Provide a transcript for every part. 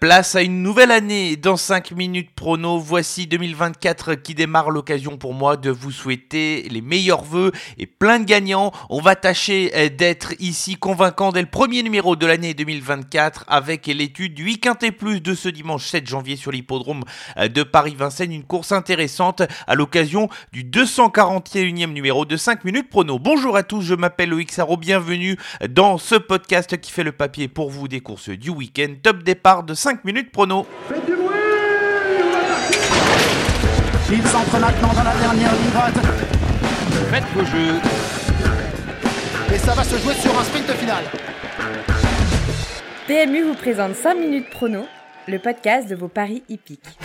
Place à une nouvelle année dans 5 minutes prono. Voici 2024 qui démarre l'occasion pour moi de vous souhaiter les meilleurs vœux et plein de gagnants. On va tâcher euh, d'être ici convaincant dès le premier numéro de l'année 2024 avec l'étude du 8 et plus de ce dimanche 7 janvier sur l'hippodrome euh, de Paris-Vincennes. Une course intéressante à l'occasion du 241e numéro de 5 minutes prono. Bonjour à tous, je m'appelle Loïc Sarro. Bienvenue dans ce podcast qui fait le papier pour vous des courses du week-end. Top départ de 5 minutes prono. Faites du bruit Il s'entre maintenant dans la dernière ligne droite. Faites vos jeux. Et ça va se jouer sur un sprint final. PMU vous présente 5 minutes prono, le podcast de vos paris hippiques.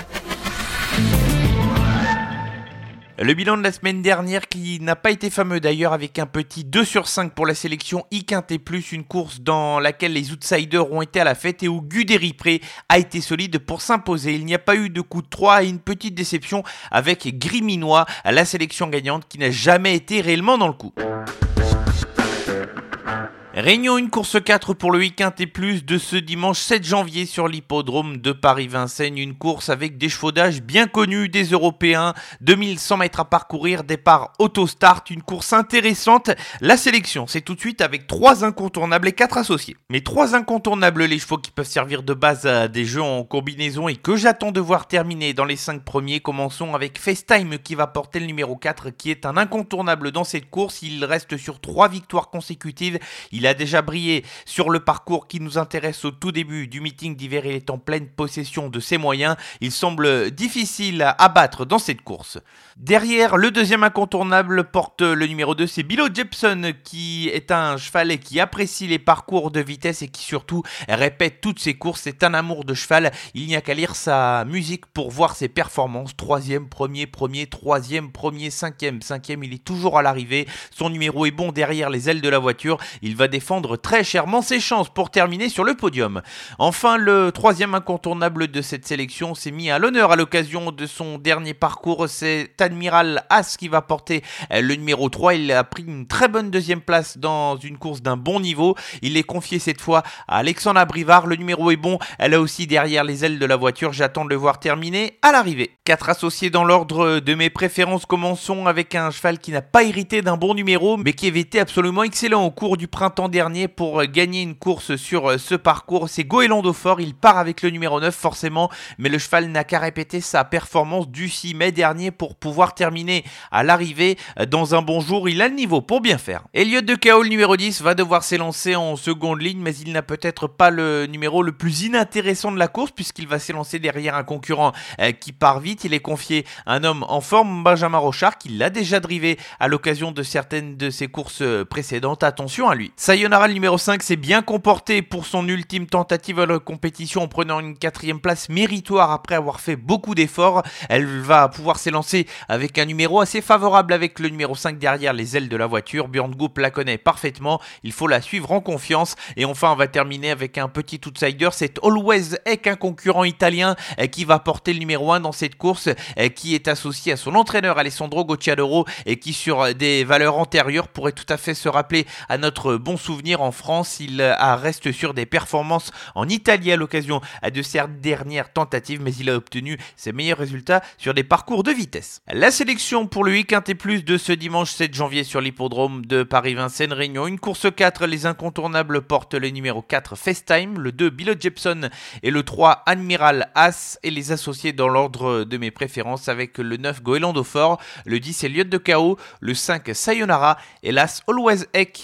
Le bilan de la semaine dernière qui n'a pas été fameux d'ailleurs avec un petit 2 sur 5 pour la sélection et plus une course dans laquelle les outsiders ont été à la fête et où Guderipré a été solide pour s'imposer. Il n'y a pas eu de coup de 3 et une petite déception avec Griminois, la sélection gagnante qui n'a jamais été réellement dans le coup. Réunion une course 4 pour le week-end et plus de ce dimanche 7 janvier sur l'hippodrome de Paris-Vincennes. Une course avec des chevaudages bien connus des Européens. 2100 mètres à parcourir, départ auto-start. Une course intéressante. La sélection, c'est tout de suite avec trois incontournables et quatre associés. Mais trois incontournables, les chevaux qui peuvent servir de base à des jeux en combinaison et que j'attends de voir terminer dans les cinq premiers. Commençons avec FaceTime qui va porter le numéro 4 qui est un incontournable dans cette course. Il reste sur trois victoires consécutives. A déjà brillé sur le parcours qui nous intéresse au tout début du meeting d'hiver. Il est en pleine possession de ses moyens. Il semble difficile à battre dans cette course. Derrière, le deuxième incontournable porte le numéro 2, c'est Billo Jepson qui est un cheval qui apprécie les parcours de vitesse et qui surtout répète toutes ses courses. C'est un amour de cheval. Il n'y a qu'à lire sa musique pour voir ses performances. Troisième, premier, premier, troisième, premier, cinquième, cinquième. Il est toujours à l'arrivée. Son numéro est bon derrière les ailes de la voiture. Il va défendre très chèrement ses chances pour terminer sur le podium. Enfin, le troisième incontournable de cette sélection s'est mis à l'honneur à l'occasion de son dernier parcours. C'est Admiral As qui va porter le numéro 3. Il a pris une très bonne deuxième place dans une course d'un bon niveau. Il est confié cette fois à Alexandra Brivard. Le numéro est bon. Elle a aussi derrière les ailes de la voiture. J'attends de le voir terminer à l'arrivée. Quatre associés dans l'ordre de mes préférences. Commençons avec un cheval qui n'a pas hérité d'un bon numéro, mais qui avait été absolument excellent au cours du printemps dernier pour gagner une course sur ce parcours. C'est Goéland Fort. Il part avec le numéro 9 forcément, mais le cheval n'a qu'à répéter sa performance du 6 mai dernier pour pouvoir terminer à l'arrivée euh, dans un bon jour. Il a le niveau pour bien faire. Elliot de KO, le numéro 10, va devoir s'élancer en seconde ligne, mais il n'a peut-être pas le numéro le plus inintéressant de la course puisqu'il va s'élancer derrière un concurrent euh, qui part vite. Il est confié à un homme en forme, Benjamin Rochard, qui l'a déjà drivé à l'occasion de certaines de ses courses euh, précédentes. Attention à lui. Sayonara, le numéro 5, s'est bien comporté pour son ultime tentative à la compétition en prenant une quatrième place méritoire après avoir fait beaucoup d'efforts. Elle va pouvoir s'élancer avec un numéro assez favorable avec le numéro 5 derrière les ailes de la voiture. Björn Goop la connaît parfaitement, il faut la suivre en confiance. Et enfin, on va terminer avec un petit outsider, c'est Always Ek, un concurrent italien eh, qui va porter le numéro 1 dans cette course, eh, qui est associé à son entraîneur Alessandro Gocciadoro et qui sur des valeurs antérieures pourrait tout à fait se rappeler à notre bon souvenir en France. Il reste sur des performances en Italie à l'occasion de ses dernières tentatives, mais il a obtenu ses meilleurs résultats sur des parcours de vitesse. La sélection pour le week-end plus de ce dimanche 7 janvier sur l'hippodrome de Paris-Vincennes Réunion. Une course 4, les incontournables portent le numéro 4 FaceTime, le 2 Billo Jepson et le 3 Admiral As et les associés dans l'ordre de mes préférences avec le 9 Goélando Fort, le 10 Elliott de KO, le 5 Sayonara et l'As Always Ek.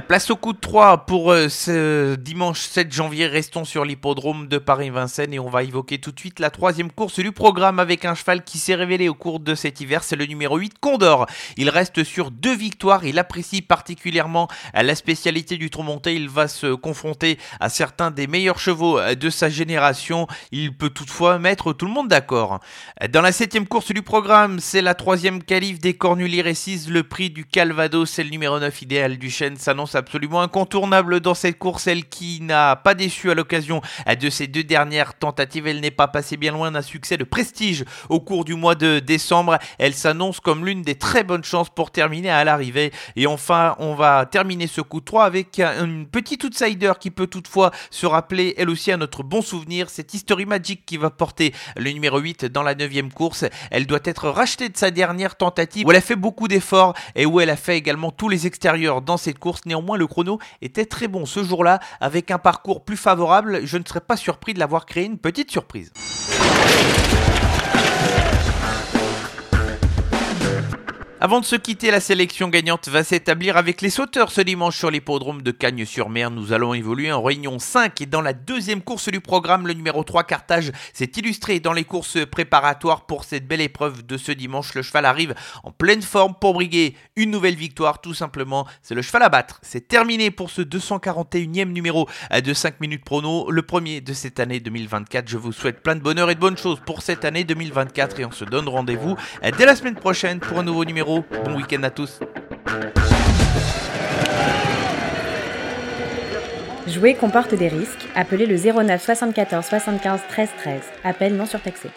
place au coup de 3 pour euh, ce dimanche 7 janvier. Restons sur l'hippodrome de Paris-Vincennes et on va évoquer tout de suite la troisième course du programme avec un cheval qui s'est révélé au cours de cet hiver. C'est le numéro 8 Condor. Il reste sur deux victoires. Il apprécie particulièrement euh, la spécialité du monté. Il va se confronter à certains des meilleurs chevaux de sa génération. Il peut toutefois mettre tout le monde d'accord. Dans la septième course du programme, c'est la troisième qualif des Cornulier Récis. Le prix du Calvados, c'est le numéro 9 idéal du chêne. Absolument incontournable dans cette course, elle qui n'a pas déçu à l'occasion de ses deux dernières tentatives. Elle n'est pas passée bien loin d'un succès de prestige au cours du mois de décembre. Elle s'annonce comme l'une des très bonnes chances pour terminer à l'arrivée. Et enfin, on va terminer ce coup 3 avec une petite outsider qui peut toutefois se rappeler elle aussi à notre bon souvenir. C'est History Magic qui va porter le numéro 8 dans la 9 course. Elle doit être rachetée de sa dernière tentative où elle a fait beaucoup d'efforts et où elle a fait également tous les extérieurs dans cette course. Néanmoins, le chrono était très bon ce jour-là avec un parcours plus favorable. Je ne serais pas surpris de l'avoir créé une petite surprise. Avant de se quitter, la sélection gagnante va s'établir avec les sauteurs ce dimanche sur l'hippodrome de Cagnes-sur-Mer. Nous allons évoluer en réunion 5 et dans la deuxième course du programme, le numéro 3 Carthage s'est illustré dans les courses préparatoires pour cette belle épreuve de ce dimanche. Le cheval arrive en pleine forme pour briguer une nouvelle victoire, tout simplement. C'est le cheval à battre. C'est terminé pour ce 241e numéro de 5 minutes prono, le premier de cette année 2024. Je vous souhaite plein de bonheur et de bonnes choses pour cette année 2024 et on se donne rendez-vous dès la semaine prochaine pour un nouveau numéro Bon week-end à tous. Jouer comporte des risques. Appelez le 09 74 75 13 13. Appel non surtaxé.